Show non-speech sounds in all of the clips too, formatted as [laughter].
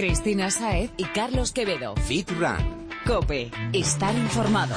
Cristina Saez y Carlos Quevedo. Fit Run. Cope. Estar informado.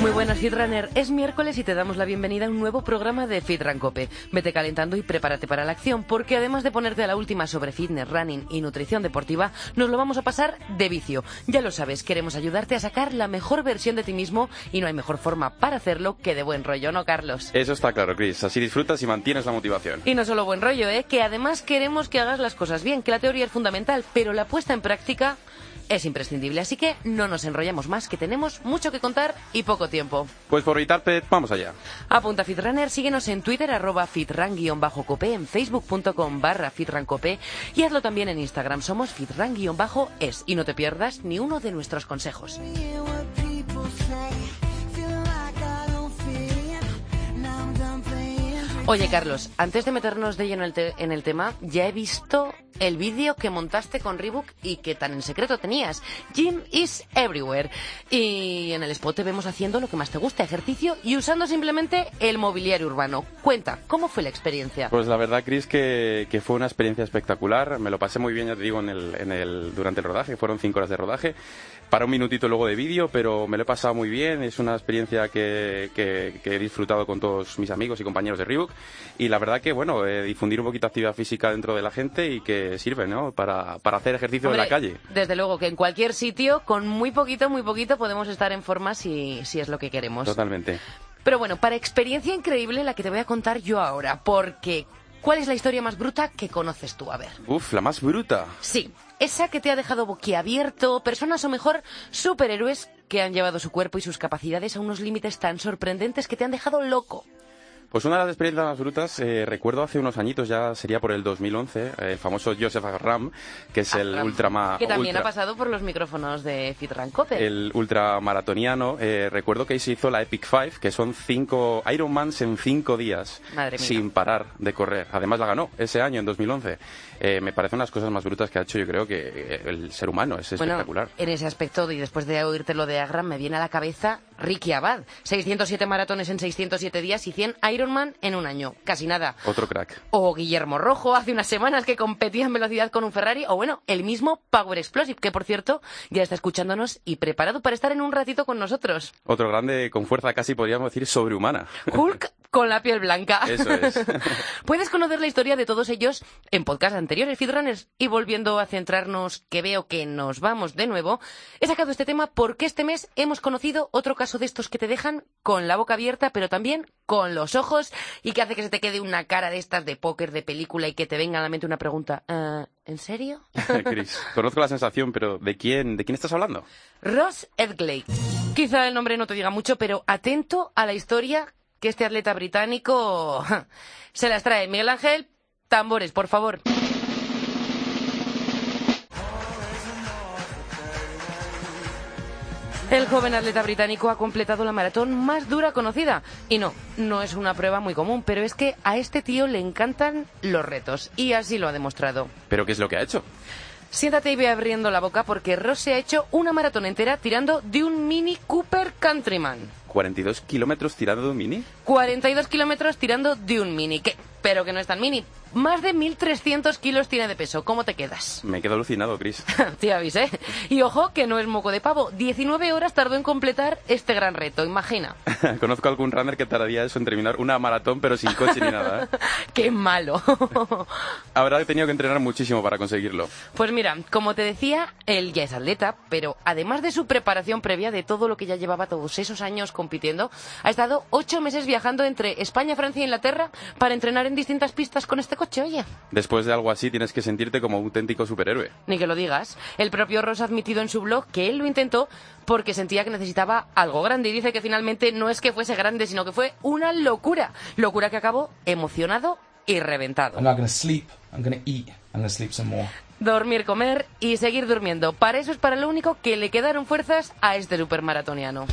Muy buenas, Fitrunner. Es miércoles y te damos la bienvenida a un nuevo programa de Fitran Cope. Vete calentando y prepárate para la acción, porque además de ponerte a la última sobre fitness, running y nutrición deportiva, nos lo vamos a pasar de vicio. Ya lo sabes, queremos ayudarte a sacar la mejor versión de ti mismo y no hay mejor forma para hacerlo que de buen rollo, ¿no, Carlos? Eso está claro, Chris. Así disfrutas y mantienes la motivación. Y no solo buen rollo, ¿eh? Que además queremos que hagas las cosas bien, que la teoría es fundamental, pero la puesta en práctica es imprescindible. Así que no nos enrollamos más, que tenemos mucho que contar y poco tiempo. Pues por evitarte, vamos allá. Apunta Fitrunner, síguenos en Twitter, arroba fitran-cope, en facebook.com barra fitrancope y hazlo también en Instagram. Somos fitran-es y no te pierdas ni uno de nuestros consejos. Oye, Carlos, antes de meternos de lleno en el, te- en el tema, ya he visto el vídeo que montaste con Reebok y que tan en secreto tenías. Gym is everywhere. Y en el spot te vemos haciendo lo que más te gusta, ejercicio, y usando simplemente el mobiliario urbano. Cuenta, ¿cómo fue la experiencia? Pues la verdad, Chris, que, que fue una experiencia espectacular. Me lo pasé muy bien, ya te digo, en el, en el, durante el rodaje. Fueron cinco horas de rodaje. Para un minutito luego de vídeo, pero me lo he pasado muy bien. Es una experiencia que, que- que he disfrutado con todos mis amigos y compañeros de Reebok. Y la verdad que, bueno, eh, difundir un poquito actividad física dentro de la gente y que sirve, ¿no? Para, para hacer ejercicio en la calle. Desde luego que en cualquier sitio, con muy poquito, muy poquito, podemos estar en forma si, si es lo que queremos. Totalmente. Pero bueno, para experiencia increíble la que te voy a contar yo ahora, porque ¿cuál es la historia más bruta que conoces tú? A ver. Uf, la más bruta. Sí, esa que te ha dejado boquiabierto, personas o mejor superhéroes que han llevado su cuerpo y sus capacidades a unos límites tan sorprendentes que te han dejado loco. Pues una de las experiencias más brutas, eh, recuerdo hace unos añitos, ya sería por el 2011, eh, el famoso Joseph Ram, que es el ultrama, Que también ultra- ha pasado por los micrófonos de Fitran Cope. el ultramaratoniano. Eh, recuerdo que ahí se hizo la Epic Five, que son cinco Ironmans en cinco días, Madre mía. sin parar de correr. Además la ganó ese año, en 2011. Eh, me parece una de las cosas más brutas que ha hecho, yo creo, que eh, el ser humano. Es Bueno, espectacular. en ese aspecto, y después de oírte lo de Agram, me viene a la cabeza Ricky Abad. 607 maratones en 607 días y 100 Ironman en un año. Casi nada. Otro crack. O Guillermo Rojo, hace unas semanas que competía en velocidad con un Ferrari. O bueno, el mismo Power Explosive, que por cierto ya está escuchándonos y preparado para estar en un ratito con nosotros. Otro grande con fuerza casi podríamos decir sobrehumana. Hulk con la piel blanca. Eso es. [laughs] Puedes conocer la historia de todos ellos en podcast anteriores, Feedrunners. Y volviendo a centrarnos, que veo que nos vamos de nuevo, he sacado este tema porque este mes hemos conocido otro caso de estos que te dejan con la boca abierta, pero también con los ojos y que hace que se te quede una cara de estas de póker, de película y que te venga a la mente una pregunta. "Ah, ¿En serio? [laughs] Chris, conozco la sensación, pero ¿de quién, de quién estás hablando? Ross Edgley. Quizá el nombre no te diga mucho, pero atento a la historia que este atleta británico [laughs] se las trae. Miguel Ángel, tambores, por favor. El joven atleta británico ha completado la maratón más dura conocida. Y no, no es una prueba muy común, pero es que a este tío le encantan los retos. Y así lo ha demostrado. ¿Pero qué es lo que ha hecho? Siéntate y ve abriendo la boca porque Ross se ha hecho una maratón entera tirando de un Mini Cooper Countryman. 42 kilómetros tirando de un mini. 42 kilómetros tirando de un Mini, que, pero que no es tan mini. Más de 1.300 kilos tiene de peso. ¿Cómo te quedas? Me quedo alucinado, Chris. [laughs] Te avisé. Y ojo que no es moco de pavo. 19 horas tardó en completar este gran reto, imagina. [laughs] Conozco algún runner que tardaría eso en terminar una maratón, pero sin coche ni nada. ¿eh? [laughs] ¡Qué malo! Habrá tenido que entrenar muchísimo para conseguirlo. Pues mira, como te decía, él ya es atleta, pero además de su preparación previa de todo lo que ya llevaba todos esos años compitiendo, ha estado ocho meses viajando entre España, Francia e Inglaterra para entrenar en distintas pistas con este coche, oye. Después de algo así tienes que sentirte como un auténtico superhéroe. Ni que lo digas. El propio Ross ha admitido en su blog que él lo intentó porque sentía que necesitaba algo grande y dice que finalmente no es que fuese grande, sino que fue una locura. Locura que acabó emocionado y reventado. I'm not going to sleep. I'm going to eat. I'm going to sleep some more. Dormir, comer y seguir durmiendo. Para eso es para lo único que le quedaron fuerzas a este supermaratoniano.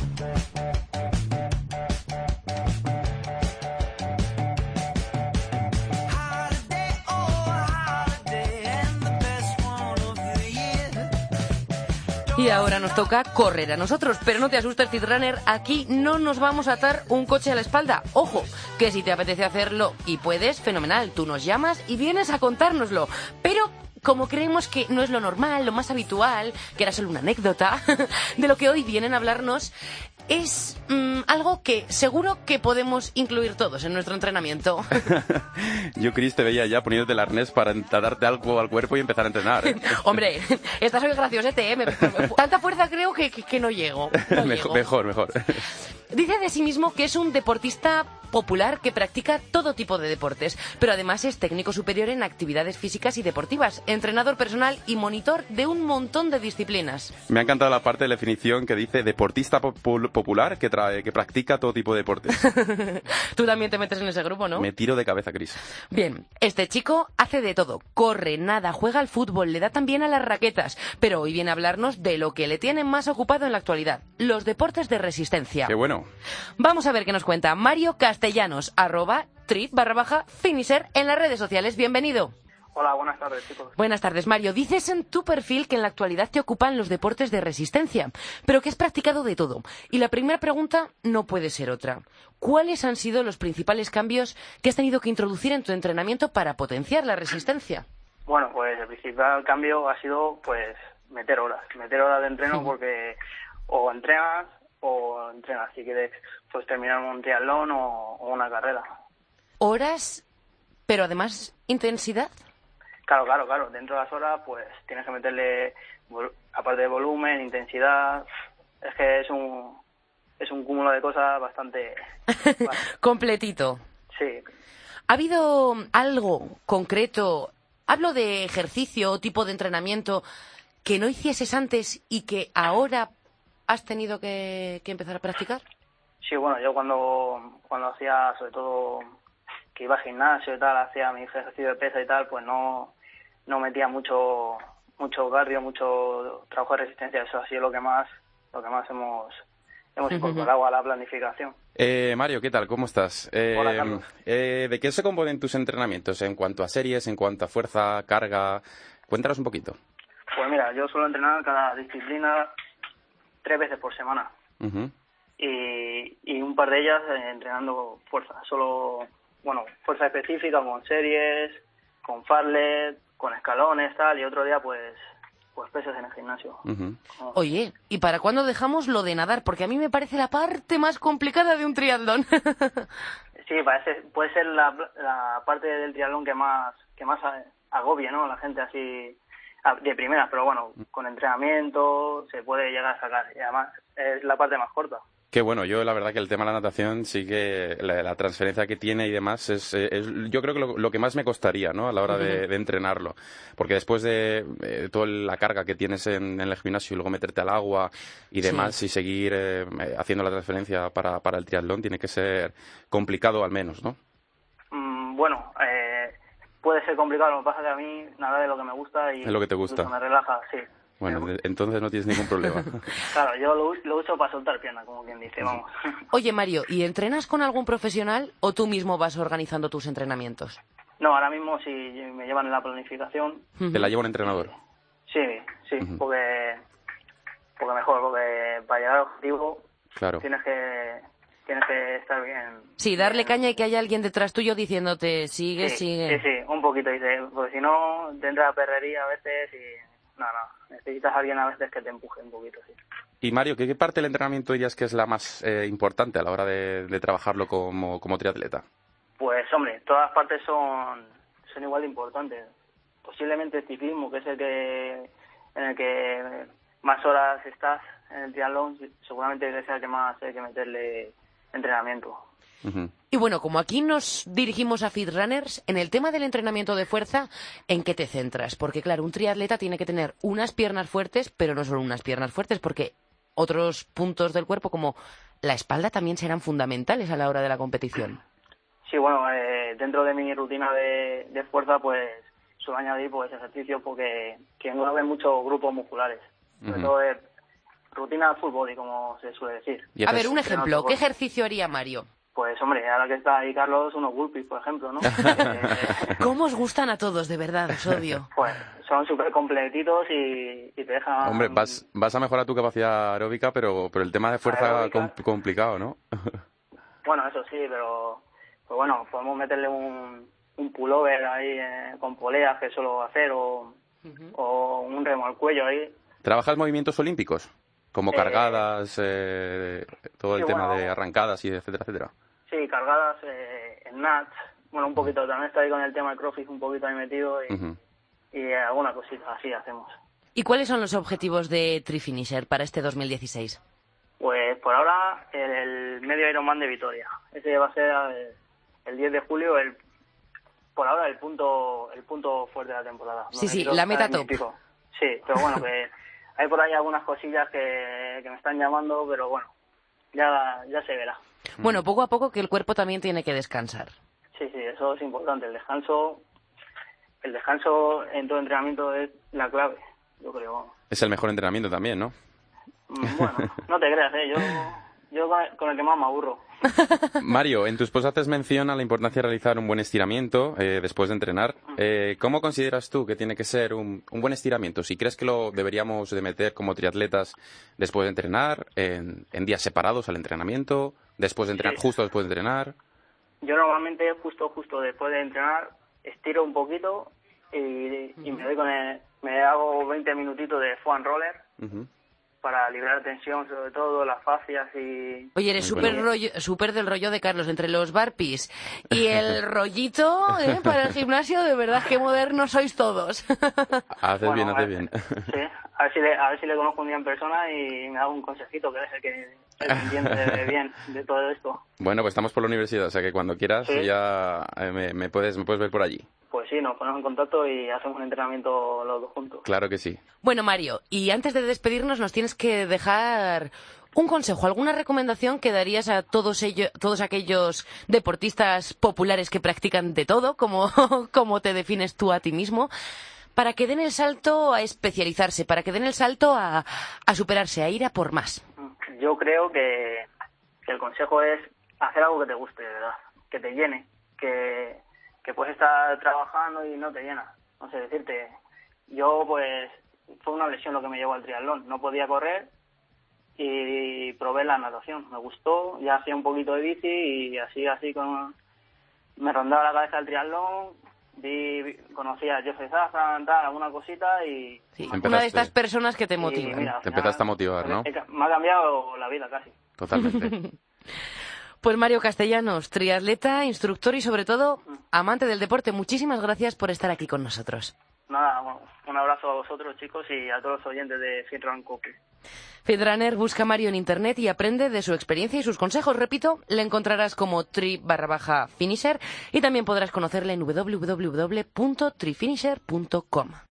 Y ahora nos toca correr a nosotros. Pero no te asustes, Fitrunner, aquí no nos vamos a atar un coche a la espalda. Ojo, que si te apetece hacerlo y puedes, fenomenal. Tú nos llamas y vienes a contárnoslo. Pero como creemos que no es lo normal, lo más habitual, que era solo una anécdota, [laughs] de lo que hoy vienen a hablarnos, es mm, algo que seguro que podemos incluir todos en nuestro entrenamiento. [laughs] Yo, Chris, te veía ya poniéndote el arnés para darte algo al cuerpo y empezar a entrenar. ¿eh? [laughs] Hombre, estás muy graciosete, ¿eh? Tanta fuerza creo que, que, no [laughs] llego. mejor, mejor. Dice de sí mismo que es un deportista popular que practica todo tipo de deportes, pero además es técnico superior en actividades físicas y deportivas, entrenador personal y monitor de un montón de disciplinas. Me ha encantado la parte de la definición que dice deportista popular que, trae, que practica todo tipo de deportes. [laughs] Tú también te metes en ese grupo, ¿no? Me tiro de cabeza, Cris. Bien, este chico hace de todo, corre, nada, juega al fútbol, le da también a las raquetas, pero hoy viene a hablarnos de lo que le tiene más ocupado en la actualidad, los deportes de resistencia. Qué bueno. Vamos a ver qué nos cuenta Mario Castellanos, arroba trip barra baja finisher en las redes sociales. Bienvenido. Hola, buenas tardes, chicos. Buenas tardes, Mario. Dices en tu perfil que en la actualidad te ocupan los deportes de resistencia, pero que has practicado de todo. Y la primera pregunta no puede ser otra. ¿Cuáles han sido los principales cambios que has tenido que introducir en tu entrenamiento para potenciar la resistencia? Bueno, pues el principal cambio ha sido, pues, meter horas. Meter horas de entreno porque o entrenas o entrenas si quieres pues terminar un triatlón o, una carrera. ¿Horas, pero además intensidad? Claro, claro, claro. Dentro de las horas pues tienes que meterle, aparte de volumen, intensidad, es que es un, es un cúmulo de cosas bastante... [laughs] Completito. Sí. ¿Ha habido algo concreto, hablo de ejercicio o tipo de entrenamiento, que no hicieses antes y que ahora has tenido que, empezar a practicar? Sí, bueno, yo cuando, cuando hacía, sobre todo, que iba al gimnasio y tal, hacía mi ejercicio de pesa y tal, pues no, no metía mucho mucho cardio, mucho trabajo de resistencia, eso ha sido lo que más, lo que más hemos, hemos incorporado a la planificación. Eh, Mario, ¿qué tal? ¿Cómo estás? Hola, eh, Carlos. Eh, ¿De qué se componen tus entrenamientos en cuanto a series, en cuanto a fuerza, carga? Cuéntanos un poquito. Pues mira, yo suelo entrenar cada disciplina tres veces por semana. Y, y, un par de ellas eh, entrenando fuerza. Solo, bueno, fuerza específica con series, con farlet, con escalones, tal, y otro día pues pues pesas en el gimnasio. Oye, ¿y para cuándo dejamos lo de nadar? Porque a mí me parece la parte más complicada de un triatlón. [laughs] sí, parece, puede ser la, la parte del triatlón que más que más agobie, ¿no? La gente así de primeras, pero bueno, con entrenamiento se puede llegar a sacar y además es la parte más corta. Qué bueno, yo la verdad que el tema de la natación sí que la, transferencia que tiene y demás es, yo creo que lo, que más me costaría ¿no? a la hora de, entrenarlo, porque después de eh, toda la carga que tienes en, el gimnasio y luego meterte al agua y demás y seguir eh, haciendo la transferencia para, para el triatlón tiene que ser complicado al menos, ¿no? Mm, bueno, eh, puede ser complicado, lo que pasa que a mí nada de lo que me gusta y es lo que te gusta. me relaja, sí. Bueno, entonces no tienes ningún problema. [laughs] claro, yo lo, uso para soltar pierna, como quien dice, vamos. [laughs] Oye, Mario, ¿y entrenas con algún profesional o tú mismo vas organizando tus entrenamientos? No, ahora mismo si me llevan en la planificación. ¿Te la lleva un entrenador? Sí, sí, porque, porque mejor, porque para llegar al objetivo claro. tienes que tienes que estar bien. Sí, darle caña y que haya alguien detrás tuyo diciéndote sigue, sigue. Sí, sí, un poquito, dice, porque si no, te entra perrería a veces y no, no, necesitas a alguien a veces que te empuje un poquito, sí. Y Mario, ¿qué, parte del entrenamiento dirías que es la más eh, importante a la hora de, trabajarlo como, como triatleta? Pues hombre, todas partes son, son igual de importantes. Posiblemente el ciclismo, que es el que en el que más horas estás en el triatlón, seguramente sea el que más hay que meterle entrenamiento. Y bueno, como aquí nos dirigimos a Fit Runners, en el tema del entrenamiento de fuerza, ¿en qué te centras? Porque claro, un triatleta tiene que tener unas piernas fuertes, pero no solo unas piernas fuertes, porque otros puntos del cuerpo como la espalda también serán fundamentales a la hora de la competición. Sí, bueno, eh, dentro de mi rutina de, fuerza, pues suelo añadir pues ejercicios porque que engloben muchos grupos musculares. Sobre todo rutina full body, como se suele decir. A ver, un ejemplo, ¿qué ejercicio haría Mario? Pues hombre, ahora que está ahí Carlos, unos burpees, por ejemplo, ¿no? [laughs] ¿Cómo os gustan a todos, de verdad? Os odio. [laughs] Pues son súper completitos y, y, te dejan... Hombre, vas, vas a mejorar tu capacidad aeróbica, pero, pero el tema de fuerza com complicado, ¿no? [laughs] bueno, eso sí, pero pues bueno, podemos meterle un, un pullover ahí eh, con poleas que suelo hacer o, o un remo al cuello ahí. ¿Trabajas movimientos olímpicos? Como eh, cargadas, eh, todo el tema de arrancadas y etcétera, etcétera. Sí, cargadas eh, en nats. Bueno, un poquito, también está ahí con el tema de CrossFit un poquito ahí metido y, y alguna cosita así hacemos. ¿Y cuáles son los objetivos de Trifinisher para este 2016? Pues por ahora el, medio Ironman de Vitoria. Ese va a ser el, 10 de julio, el por ahora el punto el punto fuerte de la temporada. Sí, sí, la meta top. Sí, pero bueno, que hay por ahí algunas cosillas que, que me están llamando, pero bueno, ya, ya se verá. Bueno, poco a poco que el cuerpo también tiene que descansar. Sí, sí, eso es importante. El descanso, el descanso en todo entrenamiento es la clave, yo creo. Es el mejor entrenamiento también, ¿no? Mm, bueno, no te creas, ¿eh? Yo, yo con el que más me aburro. [laughs] Mario, en tus posts haces mención a la importancia de realizar un buen estiramiento eh, después de entrenar. Eh, ¿Cómo consideras tú que tiene que ser un, buen estiramiento? Si crees que lo deberíamos de meter como triatletas después de entrenar, en, días separados al entrenamiento, después de entrenar, justo después de entrenar. Yo normalmente justo justo después de entrenar estiro un poquito y, me doy con me hago 20 minutitos de foam roller para liberar tensión, sobre todo las fascias y... Oye, eres súper super del rollo de Carlos, entre los barpis y el [laughs] rollito ¿eh? para el gimnasio, de verdad que modernos sois todos. [laughs] haces bien, haces bien. Sí, a ver, si le, a ver si le conozco un día en persona y me hago un consejito, que es el que [laughs] bien de todo esto. Bueno, pues estamos por la universidad, o sea que cuando quieras ya eh, me, me, puedes, me puedes ver por allí pues sí, nos ponemos en contacto y hacemos un entrenamiento los dos juntos. Claro que sí. Bueno, Mario, y antes de despedirnos nos tienes que dejar un consejo, alguna recomendación que darías a todos ellos, todos aquellos deportistas populares que practican de todo, como, [laughs] como te defines tú a ti mismo, para que den el salto a especializarse, para que den el salto a, a superarse, a ir a por más. Yo creo que, que el consejo es hacer algo que te guste, de verdad, que te llene, que, que puedes estar trabajando y no te llena. No sé decirte, yo pues fue una lesión lo que me llevó al triatlón. No podía correr y probé la natación. Me gustó, ya hacía un poquito de bici y así, así con... Me rondaba la cabeza el triatlón, vi, conocía a Jeffrey Zazan, tal, alguna cosita y... una de estas personas que te motivan. te empezaste a motivar, ¿no? Me ha cambiado la vida casi. Totalmente. [laughs] Pues Mario Castellanos, triatleta, instructor y sobre todo amante del deporte, muchísimas gracias por estar aquí con nosotros. Nada, un abrazo a vosotros chicos y a todos los oyentes de Fitrun Copy. Fitrunner busca a Mario en internet y aprende de su experiencia y sus consejos. Repito, le encontrarás como tri barra finisher y también podrás conocerle en www.trifinisher.com.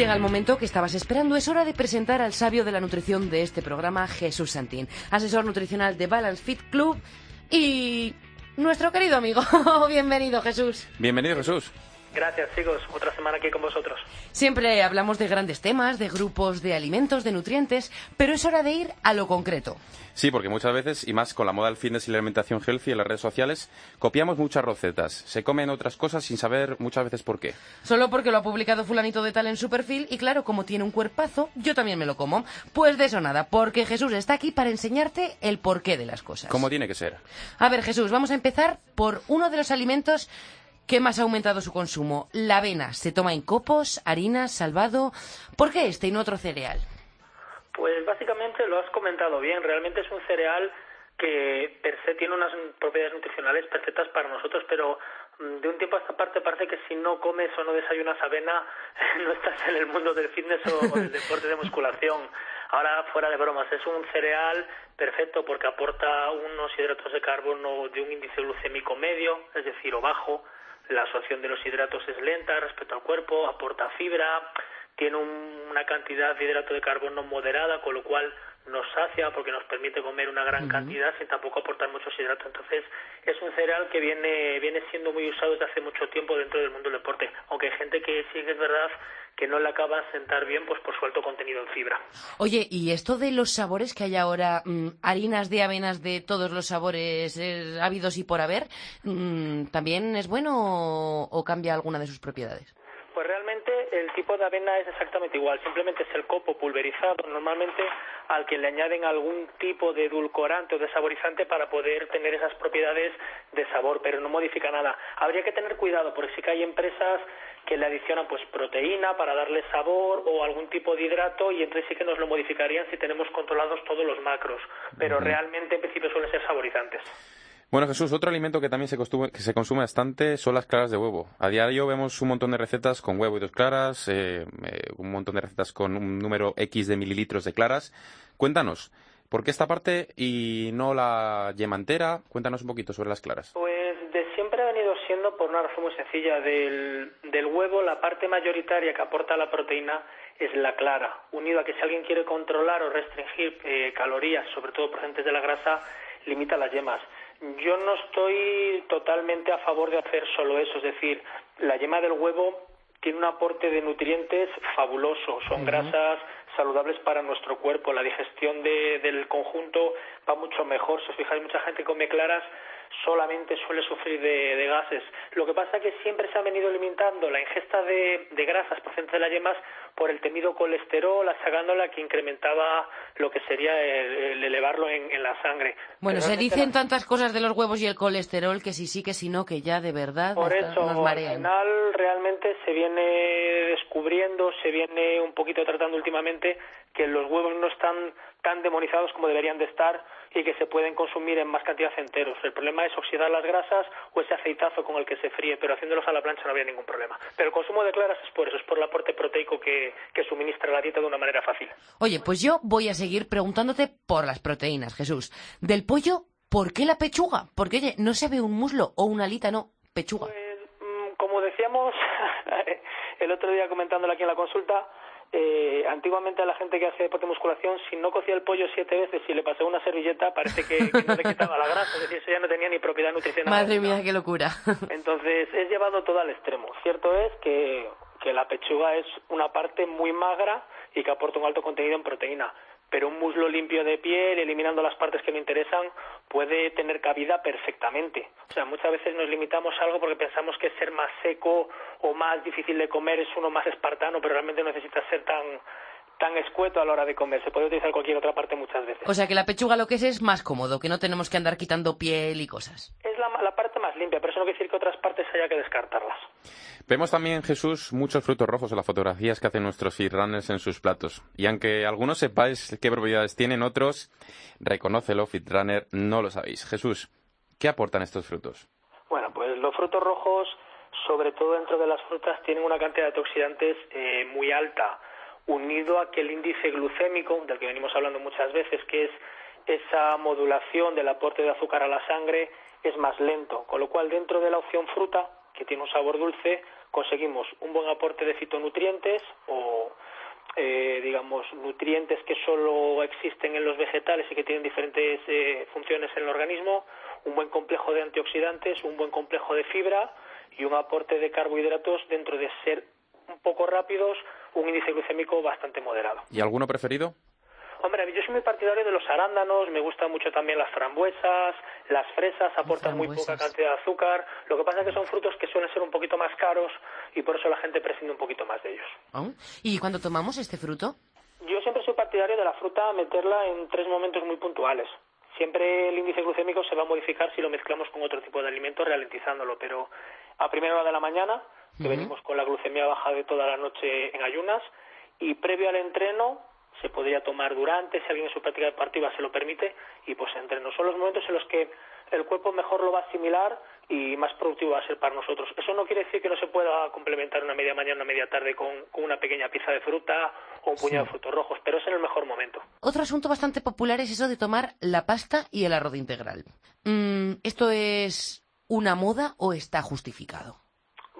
Llega el momento que estabas esperando. Es hora de presentar al sabio de la nutrición de este programa, Jesús Santín, asesor nutricional de Balance Fit Club y nuestro querido amigo. [laughs] Bienvenido, Jesús. Bienvenido, Jesús. Gracias, chicos. Otra semana aquí con vosotros. Siempre hablamos de grandes temas, de grupos de alimentos, de nutrientes, pero es hora de ir a lo concreto. Sí, porque muchas veces, y más con la moda del fitness y la alimentación healthy en las redes sociales, copiamos muchas recetas. Se comen otras cosas sin saber muchas veces por qué. Solo porque lo ha publicado fulanito de tal en su perfil y claro, como tiene un cuerpazo, yo también me lo como. Pues de eso nada, porque Jesús está aquí para enseñarte el porqué de las cosas. ¿Cómo tiene que ser? A ver, Jesús, vamos a empezar por uno de los alimentos ¿Qué más ha aumentado su consumo? La avena. ¿Se toma en copos, harina, salvado? ¿Por qué este y no otro cereal? Pues básicamente lo has comentado bien. Realmente es un cereal que per se tiene unas propiedades nutricionales perfectas para nosotros, pero mm, de un tiempo a esta parte parece que si no comes o no desayunas avena, [laughs] no estás en el mundo del fitness o, del deporte de musculación. Ahora, fuera de bromas, es un cereal perfecto porque aporta unos hidratos de carbono de un índice glucémico medio, es decir, o bajo, la absorción de los hidratos es lenta respecto al cuerpo, aporta fibra, tiene una cantidad de hidrato de carbono moderada, con lo cual nos sacia porque nos permite comer una gran cantidad sin tampoco aportar muchos hidratos. Entonces, es un cereal que viene, viene siendo muy usado desde hace mucho tiempo dentro del mundo del deporte, aunque hay gente que sí que es verdad que no le acaba de sentar bien pues por su alto contenido en fibra. Oye, ¿y esto de los sabores que hay ahora, mm, harinas de avenas de todos los sabores eh, habidos y por haber, mm, también es bueno o cambia alguna de sus propiedades? El tipo de avena es exactamente igual, simplemente es el copo pulverizado, normalmente al que le añaden algún tipo de edulcorante o de saborizante para poder tener esas propiedades de sabor, pero no modifica nada. Habría que tener cuidado porque sí que hay empresas que le adicionan pues proteína para darle sabor o algún tipo de hidrato y entonces sí que nos lo modificarían si tenemos controlados todos los macros, pero realmente en principio suelen ser saborizantes. Bueno, Jesús, otro alimento que también se, que se consume bastante son las claras de huevo. A diario vemos un montón de recetas con huevo y dos claras, eh, eh, un montón de recetas con un número X de mililitros de claras. Cuéntanos, ¿por qué esta parte y no la yema entera? Cuéntanos un poquito sobre las claras. Pues de siempre ha venido siendo por una razón muy sencilla. Del, huevo, la parte mayoritaria que aporta la proteína es la clara, unido a que si alguien quiere controlar o restringir eh, calorías, sobre todo procedentes de la grasa, limita las yemas. Yo no estoy totalmente a favor de hacer solo eso, es decir, la yema del huevo tiene un aporte de nutrientes fabuloso, son grasas saludables para nuestro cuerpo, la digestión del conjunto va mucho mejor, si os fijáis, mucha gente come claras solamente suele sufrir de, gases. Lo que pasa es que siempre se ha venido limitando la ingesta de, grasas procedentes de las yemas por el temido colesterol, achacándola que incrementaba lo que sería el, elevarlo en, la sangre. Bueno, se dicen tantas cosas de los huevos y el colesterol que si sí, que si no, que ya de verdad por eso, Al final realmente se viene descubriendo, se viene un poquito tratando últimamente que los huevos no están tan demonizados como deberían de estar y que se pueden consumir en más cantidad enteros. El problema es oxidar las grasas o ese aceitazo con el que se fríe, pero haciéndolos a la plancha no había ningún problema. Pero el consumo de claras es por eso, es por el aporte proteico que, que suministra la dieta de una manera fácil. Oye, pues yo voy a seguir preguntándote por las proteínas, Jesús. Del pollo, ¿por qué la pechuga? Porque, oye, no se ve un muslo o una alita, no, pechuga. Pues, mm, como decíamos [laughs] el otro día comentándolo aquí en la consulta, eh, antiguamente a la gente que hace deporte de musculación, si no cocía el pollo siete veces y le pasaba una servilleta, parece que, no le quitaba la grasa, es decir, eso ya no tenía ni propiedad nutricional. Madre mía, qué locura. [laughs] Entonces, es llevado todo al extremo. Cierto es que, que la pechuga es una parte muy magra y que aporta un alto contenido en proteína pero un muslo limpio de piel, eliminando las partes que me interesan, puede tener cabida perfectamente. O sea, muchas veces nos limitamos a algo porque pensamos que ser más seco o más difícil de comer es uno más espartano, pero realmente necesita ser tan tan escueto a la hora de comer. Se puede utilizar cualquier otra parte muchas veces. O sea que la pechuga lo que es es más cómodo, que no tenemos que andar quitando piel y cosas. Es la, limpia, pero eso no quiere decir que otras partes haya que descartarlas. Vemos también, Jesús, muchos frutos rojos en las fotografías que hacen nuestros runners en sus platos. Y aunque algunos sepáis qué propiedades tienen, otros, reconócelo, fitrunner, no lo sabéis. Jesús, ¿qué aportan estos frutos? Bueno, pues los frutos rojos, sobre todo dentro de las frutas, tienen una cantidad de antioxidantes eh, muy alta, unido a que el índice glucémico, del que venimos hablando muchas veces, que es esa modulación del aporte de azúcar a la sangre, es más lento. Con lo cual, dentro de la opción fruta, que tiene un sabor dulce, conseguimos un buen aporte de fitonutrientes o eh, digamos nutrientes que solo existen en los vegetales y que tienen diferentes eh, funciones en el organismo, un buen complejo de antioxidantes, un buen complejo de fibra y un aporte de carbohidratos dentro de ser un poco rápidos, un índice glucémico bastante moderado. ¿Y alguno preferido? Hombre, yo soy muy partidario de los arándanos, me gustan mucho también las frambuesas, las fresas aportan muy poca cantidad de azúcar. Lo que pasa es que son frutos que suelen ser un poquito más caros y por eso la gente prescinde un poquito más de ellos. Oh, ¿Y cuando tomamos este fruto? Yo siempre soy partidario de la fruta meterla en tres momentos muy puntuales. Siempre el índice glucémico se va a modificar si lo mezclamos con otro tipo de alimento ralentizándolo, pero a primera hora de la mañana, que venimos con la glucemia baja de toda la noche en ayunas, y previo al entreno, se podría tomar durante, si alguien en su práctica deportiva se lo permite, y pues entre Son los momentos en los que el cuerpo mejor lo va a asimilar y más productivo va a ser para nosotros. Eso no quiere decir que no se pueda complementar una media mañana, una media tarde con, una pequeña pieza de fruta o un puñado de frutos rojos, pero es en el mejor momento. Otro asunto bastante popular es eso de tomar la pasta y el arroz integral. Mm, ¿Esto es una moda o está justificado?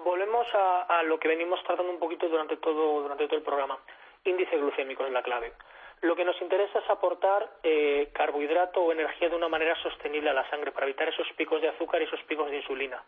Volvemos a, a lo que venimos tratando un poquito durante todo, durante todo el programa índice glucémico es la clave. Lo que nos interesa es aportar eh, carbohidrato o energía de una manera sostenible a la sangre para evitar esos picos de azúcar y esos picos de insulina.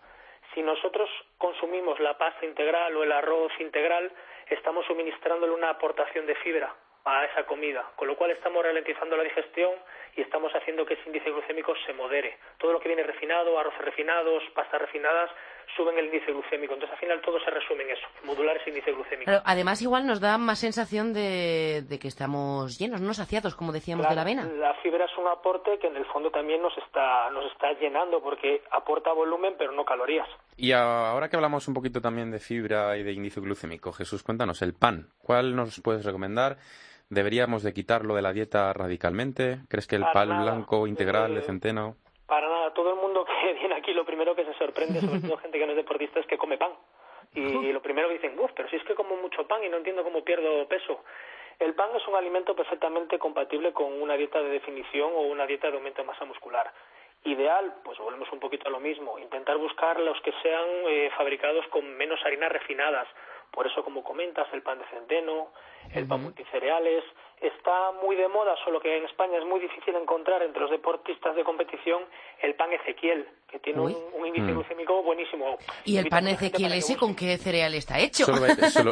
Si nosotros consumimos la pasta integral o el arroz integral, estamos suministrándole una aportación de fibra a esa comida, con lo cual estamos ralentizando la digestión y estamos haciendo que ese índice glucémico se modere. Todo lo que viene refinado, arroces refinados, pastas refinadas, suben el índice glucémico. Entonces, al final, todo se resume en eso, modular ese índice glucémico. además, igual nos da más sensación de, que estamos llenos, no saciados, como decíamos, de la avena. La fibra es un aporte que, en el fondo, también nos está, nos está llenando, porque aporta volumen, pero no calorías. Y ahora que hablamos un poquito también de fibra y de índice glucémico, Jesús, cuéntanos, el pan, ¿cuál nos puedes recomendar? ¿Deberíamos de quitarlo de la dieta radicalmente? ¿Crees que el pan blanco integral de eh, centeno? Para nada. Todo el mundo que [laughs] viene aquí lo primero que se sorprende, sobre todo gente que no es deportista, es que come pan. Y lo primero que dicen, uff, pero si es que como mucho pan y no entiendo cómo pierdo peso. El pan es un alimento perfectamente compatible con una dieta de definición o una dieta de aumento de masa muscular. Ideal, pues volvemos un poquito a lo mismo, intentar buscar los que sean eh, fabricados con menos harinas refinadas. Por eso, como comentas, el pan de centeno, el pan multicereales, está muy de moda, solo que en España es muy difícil encontrar entre los deportistas de competición el pan Ezequiel, que tiene un, índice mm. glucémico buenísimo. ¿Y el pan Ezequiel ese con qué cereal está hecho?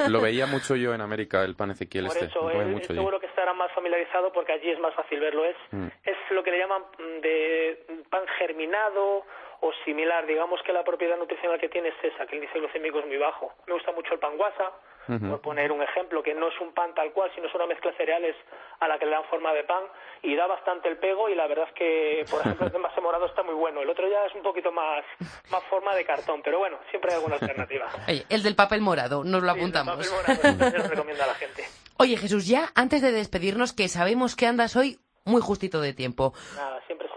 lo, [laughs] veía mucho yo en América, el pan Ezequiel Por este. Eso, seguro que estará más familiarizado porque allí es más fácil verlo. Es, mm. es lo que le llaman mm, de pan germinado o similar. Digamos que la propiedad nutricional que tiene es esa, que el índice glucémico es muy bajo. Me gusta mucho el pan guasa, por poner un ejemplo, que no es un pan tal cual, sino es una mezcla de cereales a la que le dan forma de pan y da bastante el pego y la verdad es que, por ejemplo, el de masa morado está muy bueno. El otro ya es un poquito más, más forma de cartón, pero bueno, siempre hay alguna alternativa. [laughs] Oye, el del papel morado, nos lo apuntamos. el papel morado, se recomienda a la gente. [laughs] Oye, Jesús, ya antes de despedirnos, que sabemos que andas hoy muy justito de tiempo. Nada, siempre,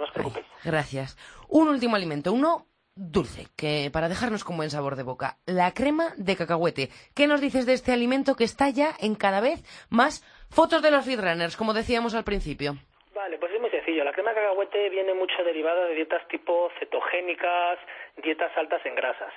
no os preocupéis. gracias. Un último alimento, uno dulce, que para dejarnos con buen sabor de boca, la crema de cacahuete. ¿Qué nos dices de este alimento que está ya en cada vez más fotos de los feedrunners, como decíamos al principio? Vale, pues es muy sencillo. La crema de cacahuete viene mucho derivada de dietas tipo cetogénicas, dietas altas en grasas.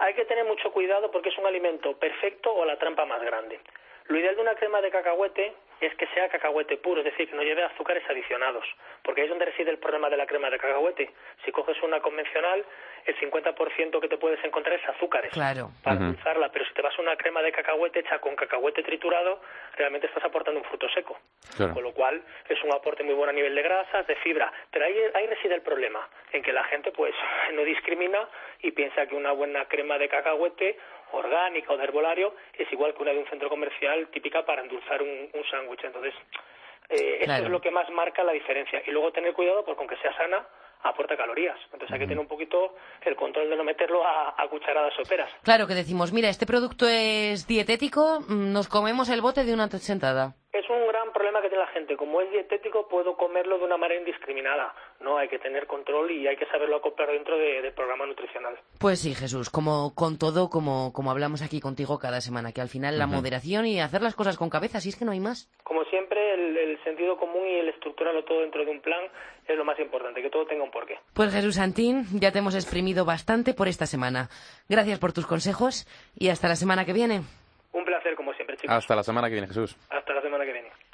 Hay que tener mucho cuidado porque es un alimento perfecto o la trampa más grande. Lo ideal de una crema de cacahuete es que sea cacahuete puro, es decir, que no lleve azúcares adicionados, porque ahí es donde reside el problema de la crema de cacahuete. Si coges una convencional, el 50% que te puedes encontrar es azúcares claro. para uh pero si te vas a una crema de cacahuete hecha con cacahuete triturado, realmente estás aportando un fruto seco. Con lo cual es un aporte muy bueno a nivel de grasas, de fibra, pero ahí, ahí reside el problema, en que la gente pues no discrimina y piensa que una buena crema de cacahuete orgánica o de herbolario es igual que una de un centro comercial típica para endulzar un, un sándwich. Entonces, eh, eso es lo que más marca la diferencia. Y luego tener cuidado porque aunque sea sana, aporta calorías. Entonces hay que tener un poquito el control de no meterlo a, a, cucharadas soperas. Claro que decimos, mira, este producto es dietético, mm, nos comemos el bote de una sentada. Es un gran problema que tiene la gente. Como es dietético, puedo comerlo de una manera indiscriminada. No, hay que tener control y hay que saberlo acoplar dentro del programa nutricional. Pues sí, Jesús, como con todo, como, como hablamos aquí contigo cada semana, que al final la moderación y hacer las cosas con cabeza, si es que no hay más. Como siempre, el, el sentido común y el estructurarlo todo dentro de un plan es lo más importante, que todo tenga un porqué. Pues Jesús Santín, ya te hemos exprimido bastante por esta semana. Gracias por tus consejos y hasta la semana que viene. Un placer, como siempre, chicos. Hasta la semana que viene, Jesús. Hasta la semana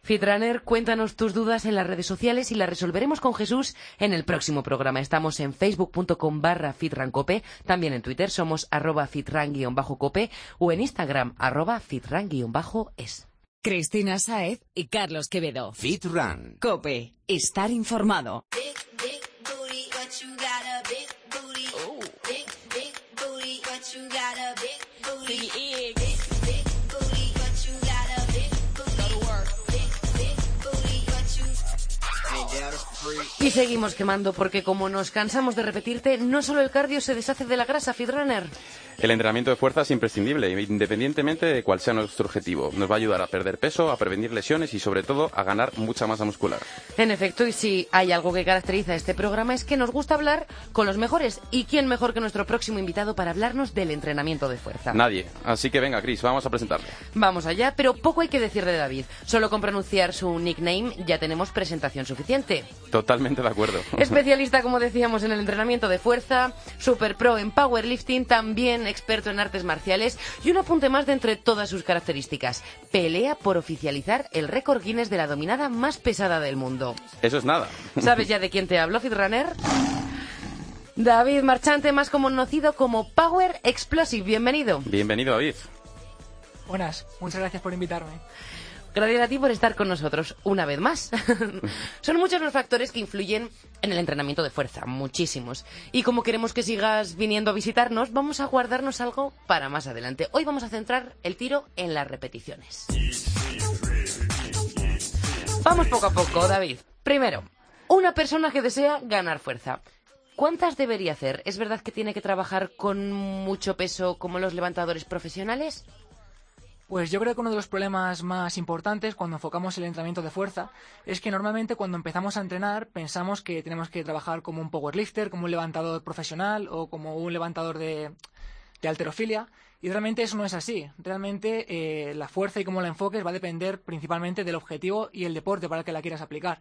Fitrunner, cuéntanos tus dudas en las redes sociales y las resolveremos con Jesús en el próximo programa. Estamos en facebook.com barra fitrancope, también en Twitter somos arroba fitran-cope o en Instagram arroba fitran-es. Cristina Saez y Carlos Quevedo. Fitran. Cope, estar informado. Y seguimos quemando porque como nos cansamos de repetirte, no solo el cardio se deshace de la grasa, Feedrunner. El entrenamiento de fuerza es imprescindible, independientemente de cuál sea nuestro objetivo. Nos va a ayudar a perder peso, a prevenir lesiones y sobre todo a ganar mucha masa muscular. En efecto, y si hay algo que caracteriza este programa es que nos gusta hablar con los mejores. ¿Y quién mejor que nuestro próximo invitado para hablarnos del entrenamiento de fuerza? Nadie. Así que venga, Chris, vamos a presentarle. Vamos allá, pero poco hay que decir de David. Solo con pronunciar su nickname ya tenemos presentación suficiente. Total Totalmente de acuerdo. Especialista, como decíamos, en el entrenamiento de fuerza, super pro en powerlifting, también experto en artes marciales y un apunte más de entre todas sus características. Pelea por oficializar el récord Guinness de la dominada más pesada del mundo. Eso es nada. ¿Sabes ya de quién te hablo, Fitrunner? David Marchante, más conocido como Power Explosive. Bienvenido. Bienvenido, David. Buenas, muchas gracias por invitarme. Gracias a ti por estar con nosotros una vez más. [laughs] Son muchos los factores que influyen en el entrenamiento de fuerza, muchísimos. Y como queremos que sigas viniendo a visitarnos, vamos a guardarnos algo para más adelante. Hoy vamos a centrar el tiro en las repeticiones. Vamos poco a poco, David. Primero, una persona que desea ganar fuerza. ¿Cuántas debería hacer? ¿Es verdad que tiene que trabajar con mucho peso como los levantadores profesionales? Pues yo creo que uno de los problemas más importantes cuando enfocamos el entrenamiento de fuerza es que normalmente cuando empezamos a entrenar pensamos que tenemos que trabajar como un powerlifter, como un levantador profesional o como un levantador de, alterofilia y realmente eso no es así. Realmente eh, la fuerza y cómo la enfoques va a depender principalmente del objetivo y el deporte para el que la quieras aplicar.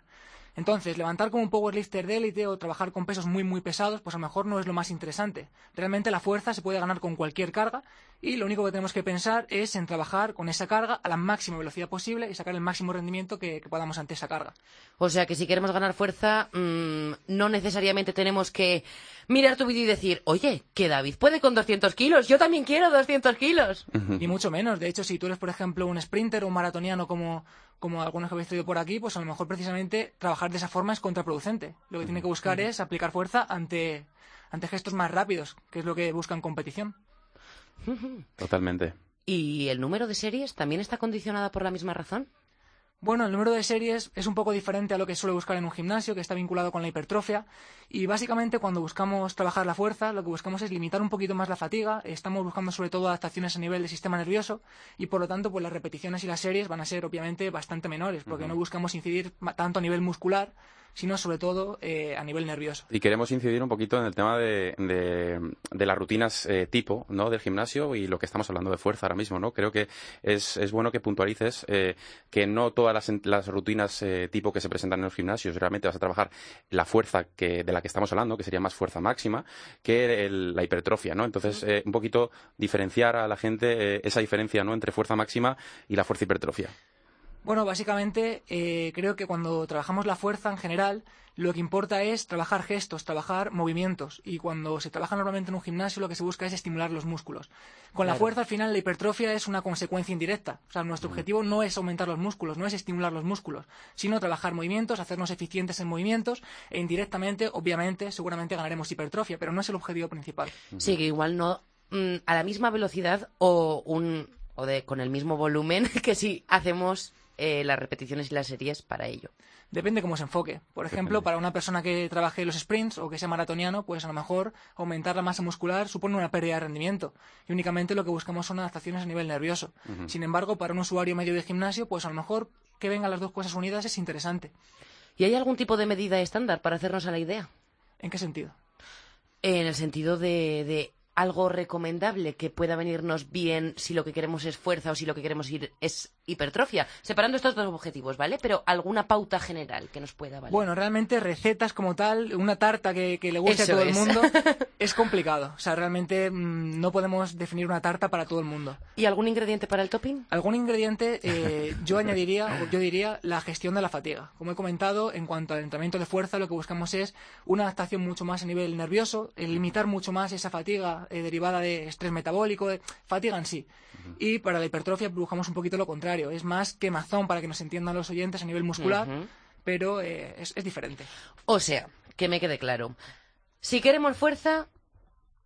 Entonces, levantar como un powerlifter de élite o trabajar con pesos muy muy pesados, pues a lo mejor no es lo más interesante. Realmente la fuerza se puede ganar con cualquier carga y lo único que tenemos que pensar es en trabajar con esa carga a la máxima velocidad posible y sacar el máximo rendimiento que, podamos ante esa carga. O sea que si queremos ganar fuerza, mmm, no necesariamente tenemos que mirar tu vídeo y decir, oye, que David puede con 200 kilos, yo también quiero 200 kilos. Y mucho menos. De hecho, si tú eres, por ejemplo, un sprinter o un maratoniano como, como algunos que habéis traído por aquí, pues a lo mejor precisamente trabajar de esa forma es contraproducente. Lo que tiene que buscar es aplicar fuerza ante, ante gestos más rápidos, que es lo que busca en competición. [laughs] Totalmente. ¿Y el número de series también está condicionada por la misma razón? Bueno, el número de series es un poco diferente a lo que suele buscar en un gimnasio, que está vinculado con la hipertrofia. Y básicamente cuando buscamos trabajar la fuerza, lo que buscamos es limitar un poquito más la fatiga. Estamos buscando sobre todo adaptaciones a nivel del sistema nervioso y por lo tanto pues las repeticiones y las series van a ser obviamente bastante menores, porque no buscamos incidir tanto a nivel muscular, sino sobre todo eh, a nivel nervioso. Y queremos incidir un poquito en el tema de, de, las rutinas eh, tipo ¿no? del gimnasio y lo que estamos hablando de fuerza ahora mismo. ¿no? Creo que es, es bueno que puntualices eh, que no todas las, las rutinas tipo que se presentan en los gimnasios realmente vas a trabajar la fuerza que, de la que estamos hablando, que sería más fuerza máxima, que la hipertrofia. ¿no? Entonces, un poquito diferenciar a la gente esa diferencia ¿no? entre fuerza máxima y la fuerza hipertrofia. Bueno, básicamente eh, creo que cuando trabajamos la fuerza en general, lo que importa es trabajar gestos, trabajar movimientos. Y cuando se trabaja normalmente en un gimnasio, lo que se busca es estimular los músculos. Con la fuerza, al final, la hipertrofia es una consecuencia indirecta. O sea, nuestro objetivo no es aumentar los músculos, no es estimular los músculos, sino trabajar movimientos, hacernos eficientes en movimientos e indirectamente, obviamente, seguramente ganaremos hipertrofia, pero no es el objetivo principal. Sí, que igual no mm, a la misma velocidad o un o de con el mismo volumen [laughs] que si hacemos eh, las repeticiones y las series para ello. Depende cómo se enfoque. Por ejemplo, para una persona que trabaje los sprints o que sea maratoniano, pues a lo mejor aumentar la masa muscular supone una pérdida de rendimiento. Y únicamente lo que buscamos son adaptaciones a nivel nervioso. Sin embargo, para un usuario medio de gimnasio, pues a lo mejor que vengan las dos cosas unidas es interesante. ¿Y hay algún tipo de medida estándar para hacernos a la idea? ¿En qué sentido? En el sentido de algo recomendable que pueda venirnos bien si lo que queremos es fuerza o si lo que queremos ir es hipertrofia, separando estos dos objetivos, ¿vale? Pero alguna pauta general que nos pueda valer. Bueno, realmente recetas como tal, una tarta que, le guste a todo el mundo, [laughs] es complicado. O sea, realmente mm, no podemos definir una tarta para todo el mundo. ¿Y algún ingrediente para el topping? Algún ingrediente, eh, [laughs] yo añadiría, yo diría, la gestión de la fatiga. Como he comentado, en cuanto al entrenamiento de fuerza, lo que buscamos es una adaptación mucho más a nivel nervioso, limitar mucho más esa fatiga eh, derivada de estrés metabólico, de fatiga en sí. Y para la hipertrofia buscamos un poquito lo contrario. Es más quemazón para que nos entiendan los oyentes a nivel muscular, pero eh, es, es diferente. O sea, que me quede claro. Si queremos fuerza,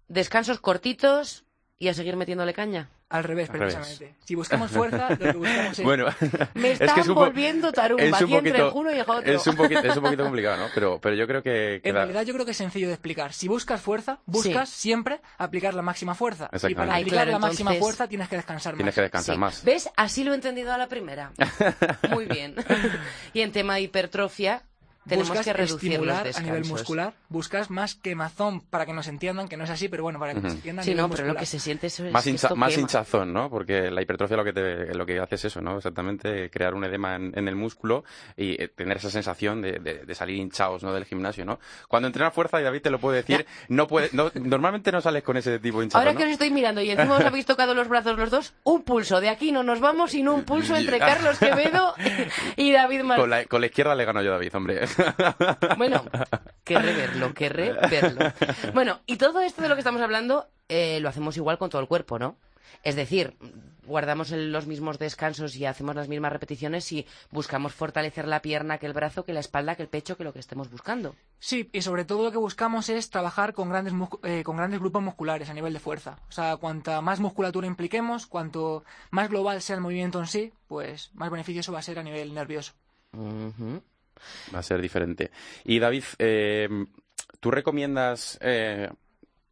descansos cortitos y a seguir metiéndole caña. Al revés, precisamente. Si buscamos fuerza, lo que buscamos es... [laughs] Bueno, [laughs] Me están es volviendo tarumba es un poquito, entre uno y otro. Es un, poquito, es un poquito complicado, ¿no? Pero, pero yo creo que... En realidad yo creo que es sencillo de explicar. Si buscas fuerza, buscas siempre aplicar la máxima fuerza. Y para aplicar la máxima fuerza tienes que descansar más. Tienes que descansar más. ¿Ves? Así lo he entendido a la primera. [laughs] Muy bien. y en tema de hipertrofia, tenemos buscas que reducir los estimular a nivel muscular, buscas más quemazón para que nos entiendan, que no es así, pero bueno, para que nos entiendan. a Sí, nivel no, pero lo que se siente es Más, que hincha- más quema. hinchazón, ¿no? Porque la hipertrofia lo que, te, lo que hace es eso, ¿no? Exactamente, crear un edema en, en el músculo y eh, tener esa sensación de, de- de salir hinchados, ¿no? Del gimnasio, ¿no? Cuando entrenas fuerza, y David te lo puede decir, no puede, no, normalmente no sales con ese tipo de hinchazón, Ahora ¿no? que os estoy mirando y encima os habéis tocado los brazos los dos, un pulso. De aquí no nos vamos sin un pulso entre Carlos Quevedo [laughs] y David Martín. Con la, con la izquierda le gano yo a David, hombre. Bueno, querré verlo, querré verlo. Bueno, y todo esto de lo que estamos hablando eh, lo hacemos igual con todo el cuerpo, ¿no? Es decir, guardamos los mismos descansos y hacemos las mismas repeticiones y buscamos fortalecer la pierna, que el brazo, que la espalda, que el pecho, que lo que estemos buscando. Sí, y sobre todo lo que buscamos es trabajar con grandes, eh, con grandes grupos musculares a nivel de fuerza. O sea, cuanta más musculatura impliquemos, cuanto más global sea el movimiento en sí, pues más beneficioso va a ser a nivel nervioso. Va a ser diferente. Y David, eh, ¿tú recomiendas eh,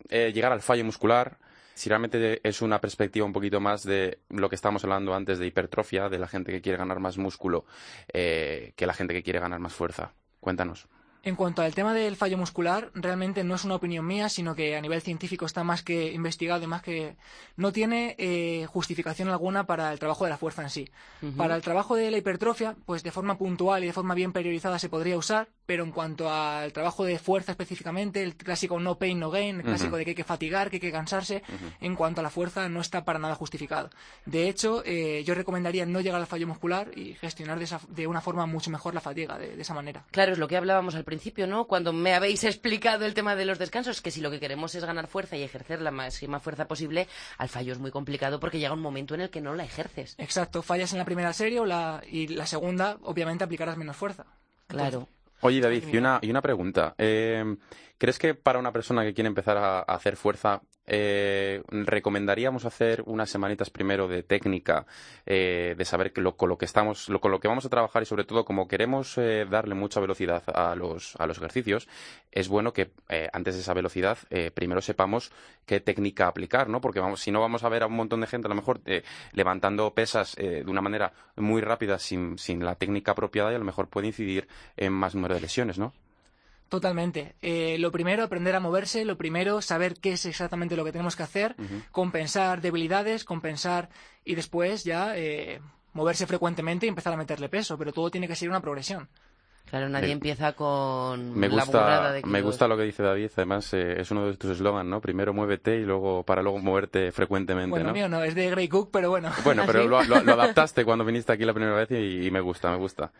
eh, llegar al fallo muscular? Si realmente es una perspectiva un poquito más de lo que estábamos hablando antes de hipertrofia, de la gente que quiere ganar más músculo, eh, que la gente que quiere ganar más fuerza. Cuéntanos. En cuanto al tema del fallo muscular, realmente no es una opinión mía, sino que a nivel científico está más que investigado y más que no tiene eh, justificación alguna para el trabajo de la fuerza en sí. Para el trabajo de la hipertrofia, pues de forma puntual y de forma bien priorizada se podría usar, pero en cuanto al trabajo de fuerza específicamente, el clásico no pain no gain, el clásico de que hay que fatigar, que hay que cansarse, en cuanto a la fuerza no está para nada justificado. De hecho, eh, yo recomendaría no llegar al fallo muscular y gestionar de, esa- de una forma mucho mejor la fatiga, de- de esa manera. Claro, es lo que hablábamos al principio, ¿no? Cuando me habéis [laughs] explicado el tema de los descansos, que si lo que queremos es ganar fuerza y ejercer la máxima fuerza posible, al fallo es muy complicado porque llega un momento en el que no la ejerces. Exacto, fallas en la primera serie o la, y la segunda, obviamente aplicarás menos fuerza. Claro. Oye, David, y una, y una pregunta. Eh, ¿Crees que para una persona que quiere empezar a, hacer fuerza, eh, recomendaríamos hacer unas semanitas primero de técnica, eh, de saber que lo, con lo que estamos, lo, con lo que vamos a trabajar y sobre todo como queremos eh, darle mucha velocidad a los, a los ejercicios, es bueno que antes de esa velocidad primero sepamos qué técnica aplicar, ¿no? Porque vamos, si no vamos a ver a un montón de gente a lo mejor levantando pesas de una manera muy rápida sin, sin la técnica apropiada y a lo mejor puede incidir en más número de lesiones, ¿no? Totalmente. Eh, lo primero, aprender a moverse. Lo primero, saber qué es exactamente lo que tenemos que hacer. Compensar debilidades, compensar y después ya eh, moverse frecuentemente y empezar a meterle peso. Pero todo tiene que ser una progresión. Claro, nadie Me- empieza con Me la burrada gusta, de me kilos. gusta lo que dice David, además eh, es uno de tus eslogans, ¿no? Primero muévete y luego para luego moverte frecuentemente, Bueno, ¿no? mío no, es de Grey Cook, pero bueno. Bueno, pero [laughs] ¿Sí? lo, lo- lo adaptaste cuando viniste aquí la primera vez y, y me gusta, me gusta.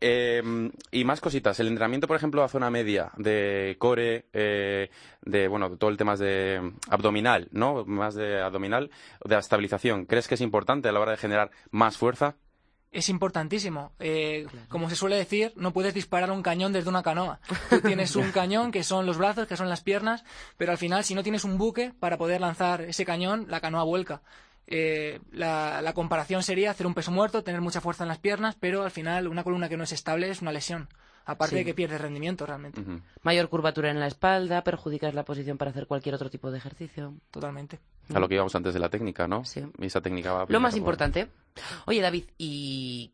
Eh, y más cositas. El entrenamiento, por ejemplo, a zona media de core, eh, de bueno, todo el tema de abdominal, ¿no? Más de abdominal, de la estabilización. ¿Crees que es importante a la hora de generar más fuerza? Es importantísimo. Eh, Como se suele decir, no puedes disparar un cañón desde una canoa. Tú [laughs] tienes un cañón que son los brazos, que son las piernas, pero al final, si no tienes un buque para poder lanzar ese cañón, la canoa vuelca. Eh, la, la comparación sería hacer un peso muerto, tener mucha fuerza en las piernas, pero al final una columna que no es estable es una lesión. Aparte Sí. de que pierdes rendimiento realmente. Mayor curvatura en la espalda, perjudicas la posición para hacer cualquier otro tipo de ejercicio. Totalmente. A lo que íbamos antes de la técnica, ¿no? Sí. Y esa técnica va a Lo más importante. Oye, David, y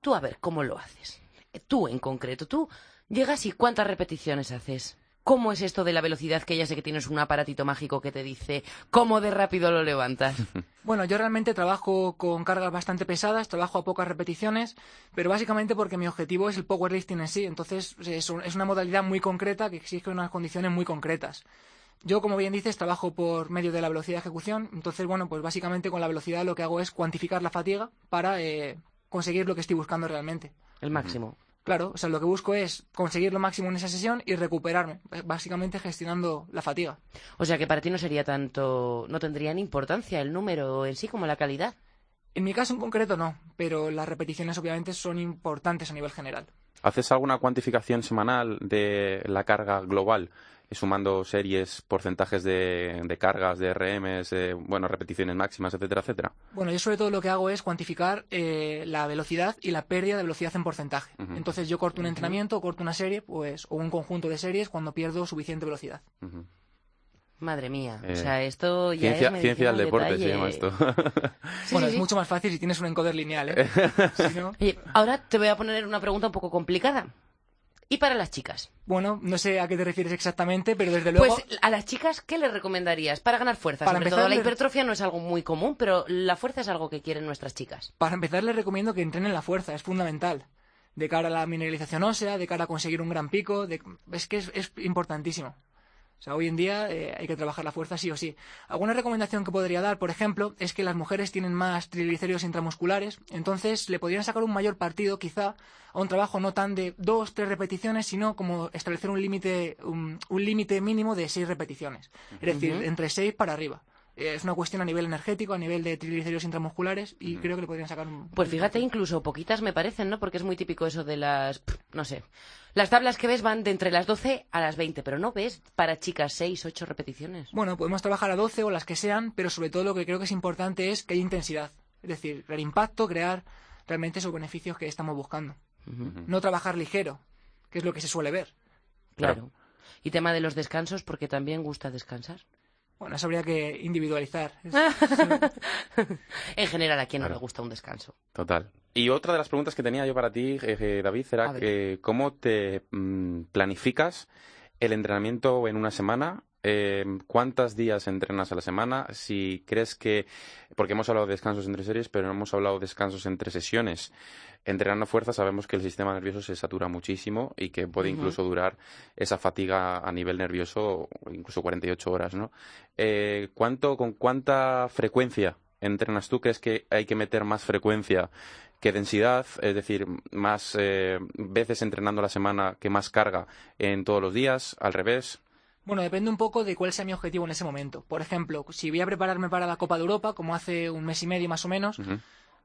tú a ver, ¿cómo lo haces? Tú en concreto, tú llegas y cuántas repeticiones haces. ¿Cómo es esto de la velocidad que ya sé que tienes un aparatito mágico que te dice cómo de rápido lo levantas? [laughs] Bueno, yo realmente trabajo con cargas bastante pesadas, trabajo a pocas repeticiones, pero básicamente porque mi objetivo es el powerlifting en sí. Entonces, es, un- es una modalidad muy concreta que exige unas condiciones muy concretas. Yo, como bien dices, trabajo por medio de la velocidad de ejecución. Entonces, bueno, pues básicamente con la velocidad lo que hago es cuantificar la fatiga para eh, conseguir lo que estoy buscando realmente. El máximo. Claro, o sea, lo que busco es conseguir lo máximo en esa sesión y recuperarme, eh, básicamente gestionando la fatiga. O sea que para ti no sería tanto, no tendrían importancia el número en sí como la calidad. En mi caso en concreto no, pero las repeticiones obviamente son importantes a nivel general. ¿Haces alguna cuantificación semanal de la carga global? Eh, Sumando series, porcentajes de, de cargas, de RMs, eh, bueno, repeticiones máximas, etcétera, etcétera. Bueno, yo sobre todo lo que hago es cuantificar eh, la velocidad y la pérdida de velocidad en porcentaje. Entonces yo corto un entrenamiento, corto una serie, pues, o un conjunto de series cuando pierdo suficiente velocidad. Madre mía. Eh, o sea, esto ya Ciencia, es ciencia del al deporte se llama esto. Sí, [laughs] bueno, sí, es sí. mucho más fácil si tienes un encoder lineal, ¿eh? [laughs] Si no- Oye, ahora te voy a poner una pregunta un poco complicada. ¿Y para las chicas? Bueno, no sé a qué te refieres exactamente, pero desde luego... Pues a las chicas, ¿qué les recomendarías para ganar fuerza? Para Sobre empezar, todo la hipertrofia no es algo muy común, pero la fuerza es algo que quieren nuestras chicas. Para empezar, les recomiendo que entrenen la fuerza, es fundamental. De cara a la mineralización ósea, de cara a conseguir un gran pico, de- es que es, es importantísimo. O sea, hoy en día eh, hay que trabajar la fuerza sí o sí. Alguna recomendación que podría dar, por ejemplo, es que las mujeres tienen más triglicéridos intramusculares, entonces le podrían sacar un mayor partido, quizá, a un trabajo no tan de dos, tres repeticiones, sino como establecer un límite un, un límite mínimo de seis repeticiones. Es decir, entre seis para arriba. Eh, Es una cuestión a nivel energético, a nivel de triglicéridos intramusculares, y creo que le podrían sacar un... Pues fíjate, incluso poquitas me parecen, ¿no? Porque es muy típico eso de las, no sé, las tablas que ves van de entre las 12 a las 20, pero no ves para chicas 6, 8 repeticiones. Bueno, podemos trabajar a 12 o las que sean, pero sobre todo lo que creo que es importante es que haya intensidad. Es decir, crear impacto, crear realmente esos beneficios que estamos buscando. No trabajar ligero, que es lo que se suele ver. Claro. Y tema de los descansos, porque también gusta descansar. Bueno, eso habría que individualizar. [laughs] Es- En general, ¿a quién no Claro. le gusta un descanso? Total. Y otra de las preguntas que tenía yo para ti, eh, eh, David, era que cómo te mm, planificas el entrenamiento en una semana. Eh, ¿Cuántos días entrenas a la semana? Si crees que, porque hemos hablado de descansos entre series, pero no hemos hablado de descansos entre sesiones. Entrenando fuerza sabemos que el sistema nervioso se satura muchísimo y que puede incluso durar esa fatiga a nivel nervioso incluso 48 horas, ¿no? Eh, ¿cuánto, ¿Con cuánta frecuencia entrenas tú? ¿Crees que hay que meter más frecuencia que densidad? Es decir, más eh, veces entrenando a la semana que más carga en todos los días, al revés. Bueno, depende un poco de cuál sea mi objetivo en ese momento. Por ejemplo, si voy a prepararme para la Copa de Europa, como hace un mes y medio más o menos.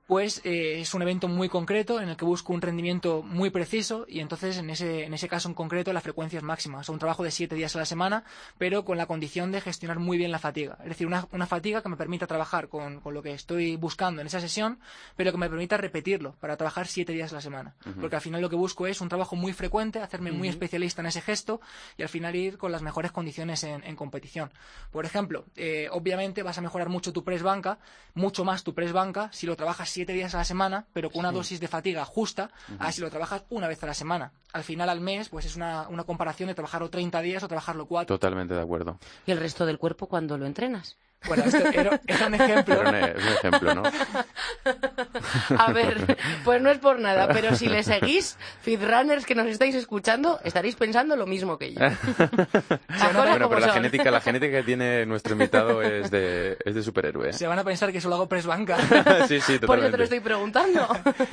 Pues eh, es un evento muy concreto en el que busco un rendimiento muy preciso y entonces en ese, en ese caso en concreto la frecuencia es máxima. O sea, un trabajo de siete días a la semana, pero con la condición de gestionar muy bien la fatiga. Es decir, una, una fatiga que me permita trabajar con, con lo que estoy buscando en esa sesión, pero que me permita repetirlo para trabajar siete días a la semana. Porque al final lo que busco es un trabajo muy frecuente, hacerme muy especialista en ese gesto y al final ir con las mejores condiciones en, en competición. Por ejemplo, eh, obviamente vas a mejorar mucho tu press banca, mucho más tu press banca si lo trabajas siete días a la semana, pero con una dosis de fatiga justa, a si lo trabajas una vez a la semana. Al final, al mes, pues es una, una comparación de trabajarlo 30 días o trabajarlo 4. Totalmente de acuerdo. ¿Y el resto del cuerpo cuando lo entrenas? Bueno, esto era, era un ejemplo. Es un ejemplo, ¿no? [laughs] A ver, pues no es por nada, pero si le seguís, feedrunners que nos estáis escuchando, estaréis pensando lo mismo que yo. [laughs] Bueno, pero la genética, la genética que tiene nuestro invitado es de, es de superhéroe. ¿eh? Se van a pensar que solo hago press banca. [laughs] sí, sí, Por eso te totalmente. lo estoy preguntando.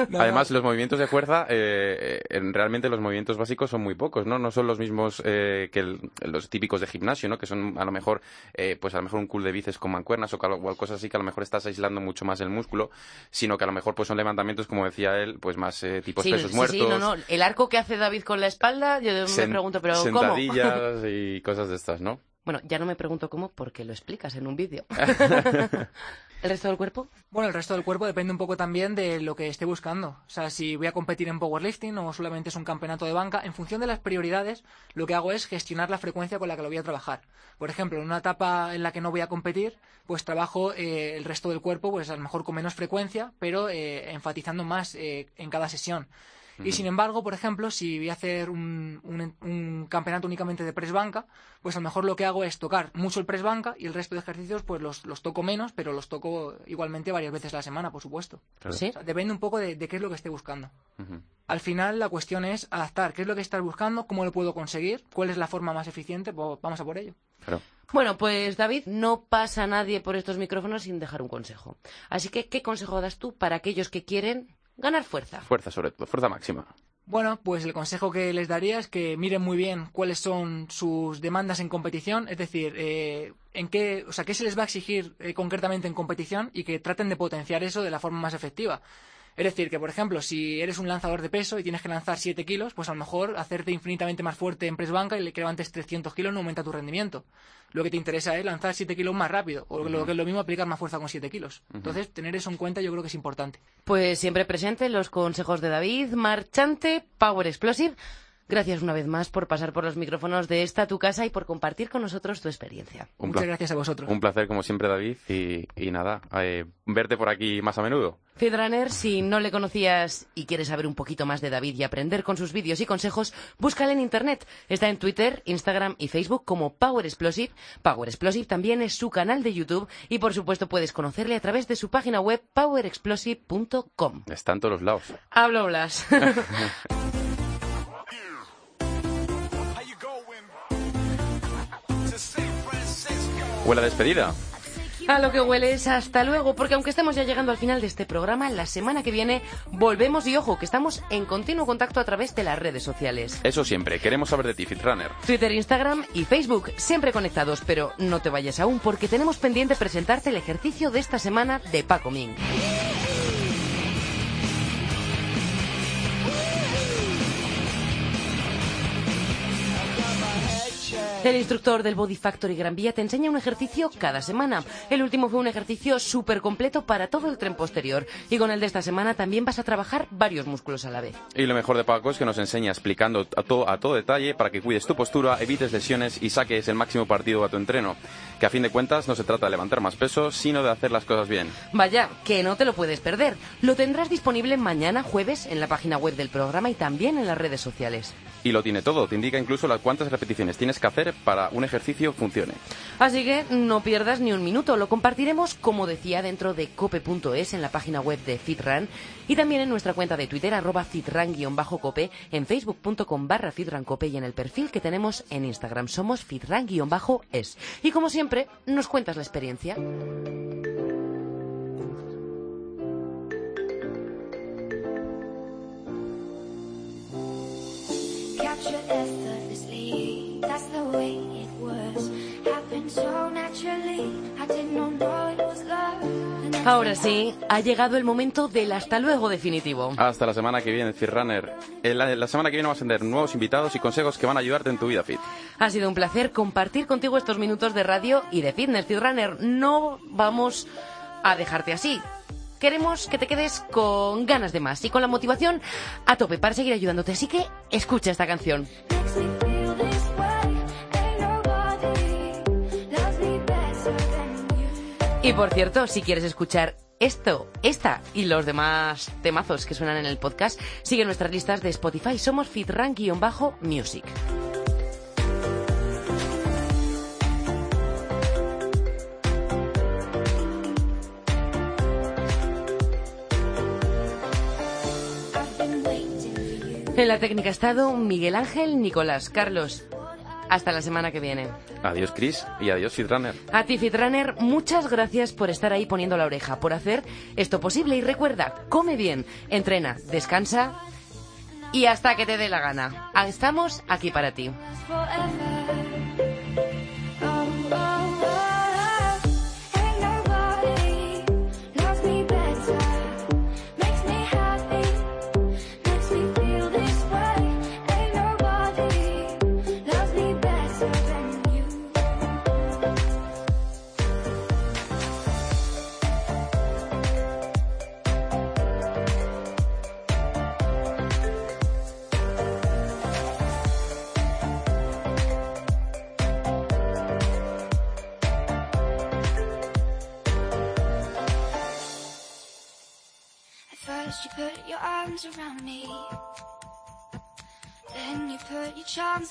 No, Además, los movimientos de fuerza, eh, eh, realmente los movimientos básicos son muy pocos, ¿no? No son los mismos eh, que el- los típicos de gimnasio, ¿no? Que son a lo mejor, eh, pues a lo mejor un cool de bíceps con mancuernas o, o cosas así que a lo mejor estás aislando mucho más el músculo, sino que a lo mejor pues son levantamientos, como decía él, pues más eh, tipo Sí, pesos sí, muertos. sí, no, no. El arco que hace David con la espalda, yo me pregunto, pero ¿cómo? Sentadillas [laughs] y cosas de estas, ¿no? Bueno, ya no me pregunto cómo porque lo explicas en un vídeo. [laughs] ¿El resto del cuerpo? Bueno, el resto del cuerpo depende un poco también de lo que esté buscando. O sea, si voy a competir en powerlifting o solamente es un campeonato de banca, en función de las prioridades, lo que hago es gestionar la frecuencia con la que lo voy a trabajar. Por ejemplo, en una etapa en la que no voy a competir, pues trabajo eh, el resto del cuerpo, pues a lo mejor con menos frecuencia, pero eh, enfatizando más eh, en cada sesión. Y sin embargo, por ejemplo, si voy a hacer un, un- un campeonato únicamente de press banca, pues a lo mejor lo que hago es tocar mucho el press banca y el resto de ejercicios pues los, los toco menos, pero los toco igualmente varias veces a la semana, por supuesto. Sí. O sea, depende un poco de, de qué es lo que esté buscando. Al final la cuestión es adaptar qué es lo que estás buscando, cómo lo puedo conseguir, cuál es la forma más eficiente, pues vamos a por ello. Claro. Bueno, pues David, no pasa nadie por estos micrófonos sin dejar un consejo. Así que, ¿qué consejo das tú para aquellos que quieren ganar fuerza? Fuerza, sobre todo, fuerza máxima. Bueno, pues el consejo que les daría es que miren muy bien cuáles son sus demandas en competición, es decir, eh, en qué, o sea, qué se les va a exigir eh, concretamente en competición y que traten de potenciar eso de la forma más efectiva. Es decir, que por ejemplo, si eres un lanzador de peso y tienes que lanzar 7 kilos, pues a lo mejor hacerte infinitamente más fuerte en press banca y que levantes 300 kilos no aumenta tu rendimiento. Lo que te interesa es lanzar 7 kilos más rápido, o lo que es lo mismo, aplicar más fuerza con 7 kilos. Entonces, tener eso en cuenta yo creo que es importante. Pues siempre presente los consejos de David, marchante, Power Explosive. Gracias una vez más por pasar por los micrófonos de esta tu casa y por compartir con nosotros tu experiencia. Muchas gracias a vosotros. Un placer, como siempre, David, y, nada, eh, verte por aquí más a menudo. Feedrunner, si no le conocías y quieres saber un poquito más de David y aprender con sus vídeos y consejos, búscale en internet. Está en Twitter, Instagram y Facebook como Power Explosive. Power Explosive también es su canal de YouTube y por supuesto puedes conocerle a través de su página web powerexplosive.com. Está en todos los lados. Hablo Blas. [laughs] Huele despedida. A lo que huele es hasta luego, porque aunque estemos ya llegando al final de este programa, la semana que viene volvemos y ojo, que estamos en continuo contacto a través de las redes sociales. Eso siempre, queremos saber de ti, Fitrunner. Twitter, Instagram y Facebook, siempre conectados, pero no te vayas aún porque tenemos pendiente presentarte el ejercicio de esta semana de Paco Ming. El instructor del Body Factory Gran Vía te enseña un ejercicio cada semana. El último fue un ejercicio súper completo para todo el tren posterior. Y con el de esta semana también vas a trabajar varios músculos a la vez. Y lo mejor de Paco es que nos enseña explicando a todo, a todo detalle para que cuides tu postura, evites lesiones y saques el máximo partido a tu entreno. Que a fin de cuentas no se trata de levantar más peso, sino de hacer las cosas bien. Vaya, que no te lo puedes perder. Lo tendrás disponible mañana jueves en la página web del programa y también en las redes sociales. Y lo tiene todo, te indica incluso las cuántas repeticiones tienes que hacer para un ejercicio funcione. Así que no pierdas ni un minuto. Lo compartiremos, como decía, dentro de cope.es en la página web de FitRun y también en nuestra cuenta de Twitter, arroba fitran-cope, en facebook.com barra fitrancope y en el perfil que tenemos en Instagram. Somos fitran-es. Y como siempre, nos cuentas la experiencia. Ahora sí, ha llegado el momento del hasta luego definitivo. Hasta la semana que viene, Fitrunner. La, la semana que viene vamos a tener nuevos invitados y consejos que van a ayudarte en tu vida fit. Ha sido un placer compartir contigo estos minutos de radio y de fitness, Fitrunner. No vamos a dejarte así. Queremos que te quedes con ganas de más y con la motivación a tope para seguir ayudándote. Así que escucha esta canción. Y por cierto, si quieres escuchar esto, esta y los demás temazos que suenan en el podcast, sigue nuestras listas de Spotify. Somos fitrank-music. [laughs] En la técnica ha estado Miguel Ángel Nicolás Carlos. Hasta la semana que viene. Adiós, Chris, y adiós, Fitrunner. A ti, Fitrunner, muchas gracias por estar ahí poniendo la oreja, por hacer esto posible. Y recuerda, come bien, entrena, descansa y hasta que te dé la gana. Estamos aquí para ti.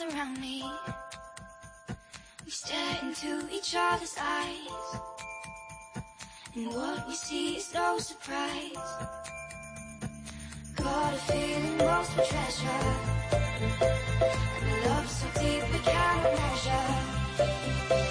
arms around me. We stare into each other's eyes. And what we see is no surprise. Got a feeling most for treasure. And love so deep we can't measure.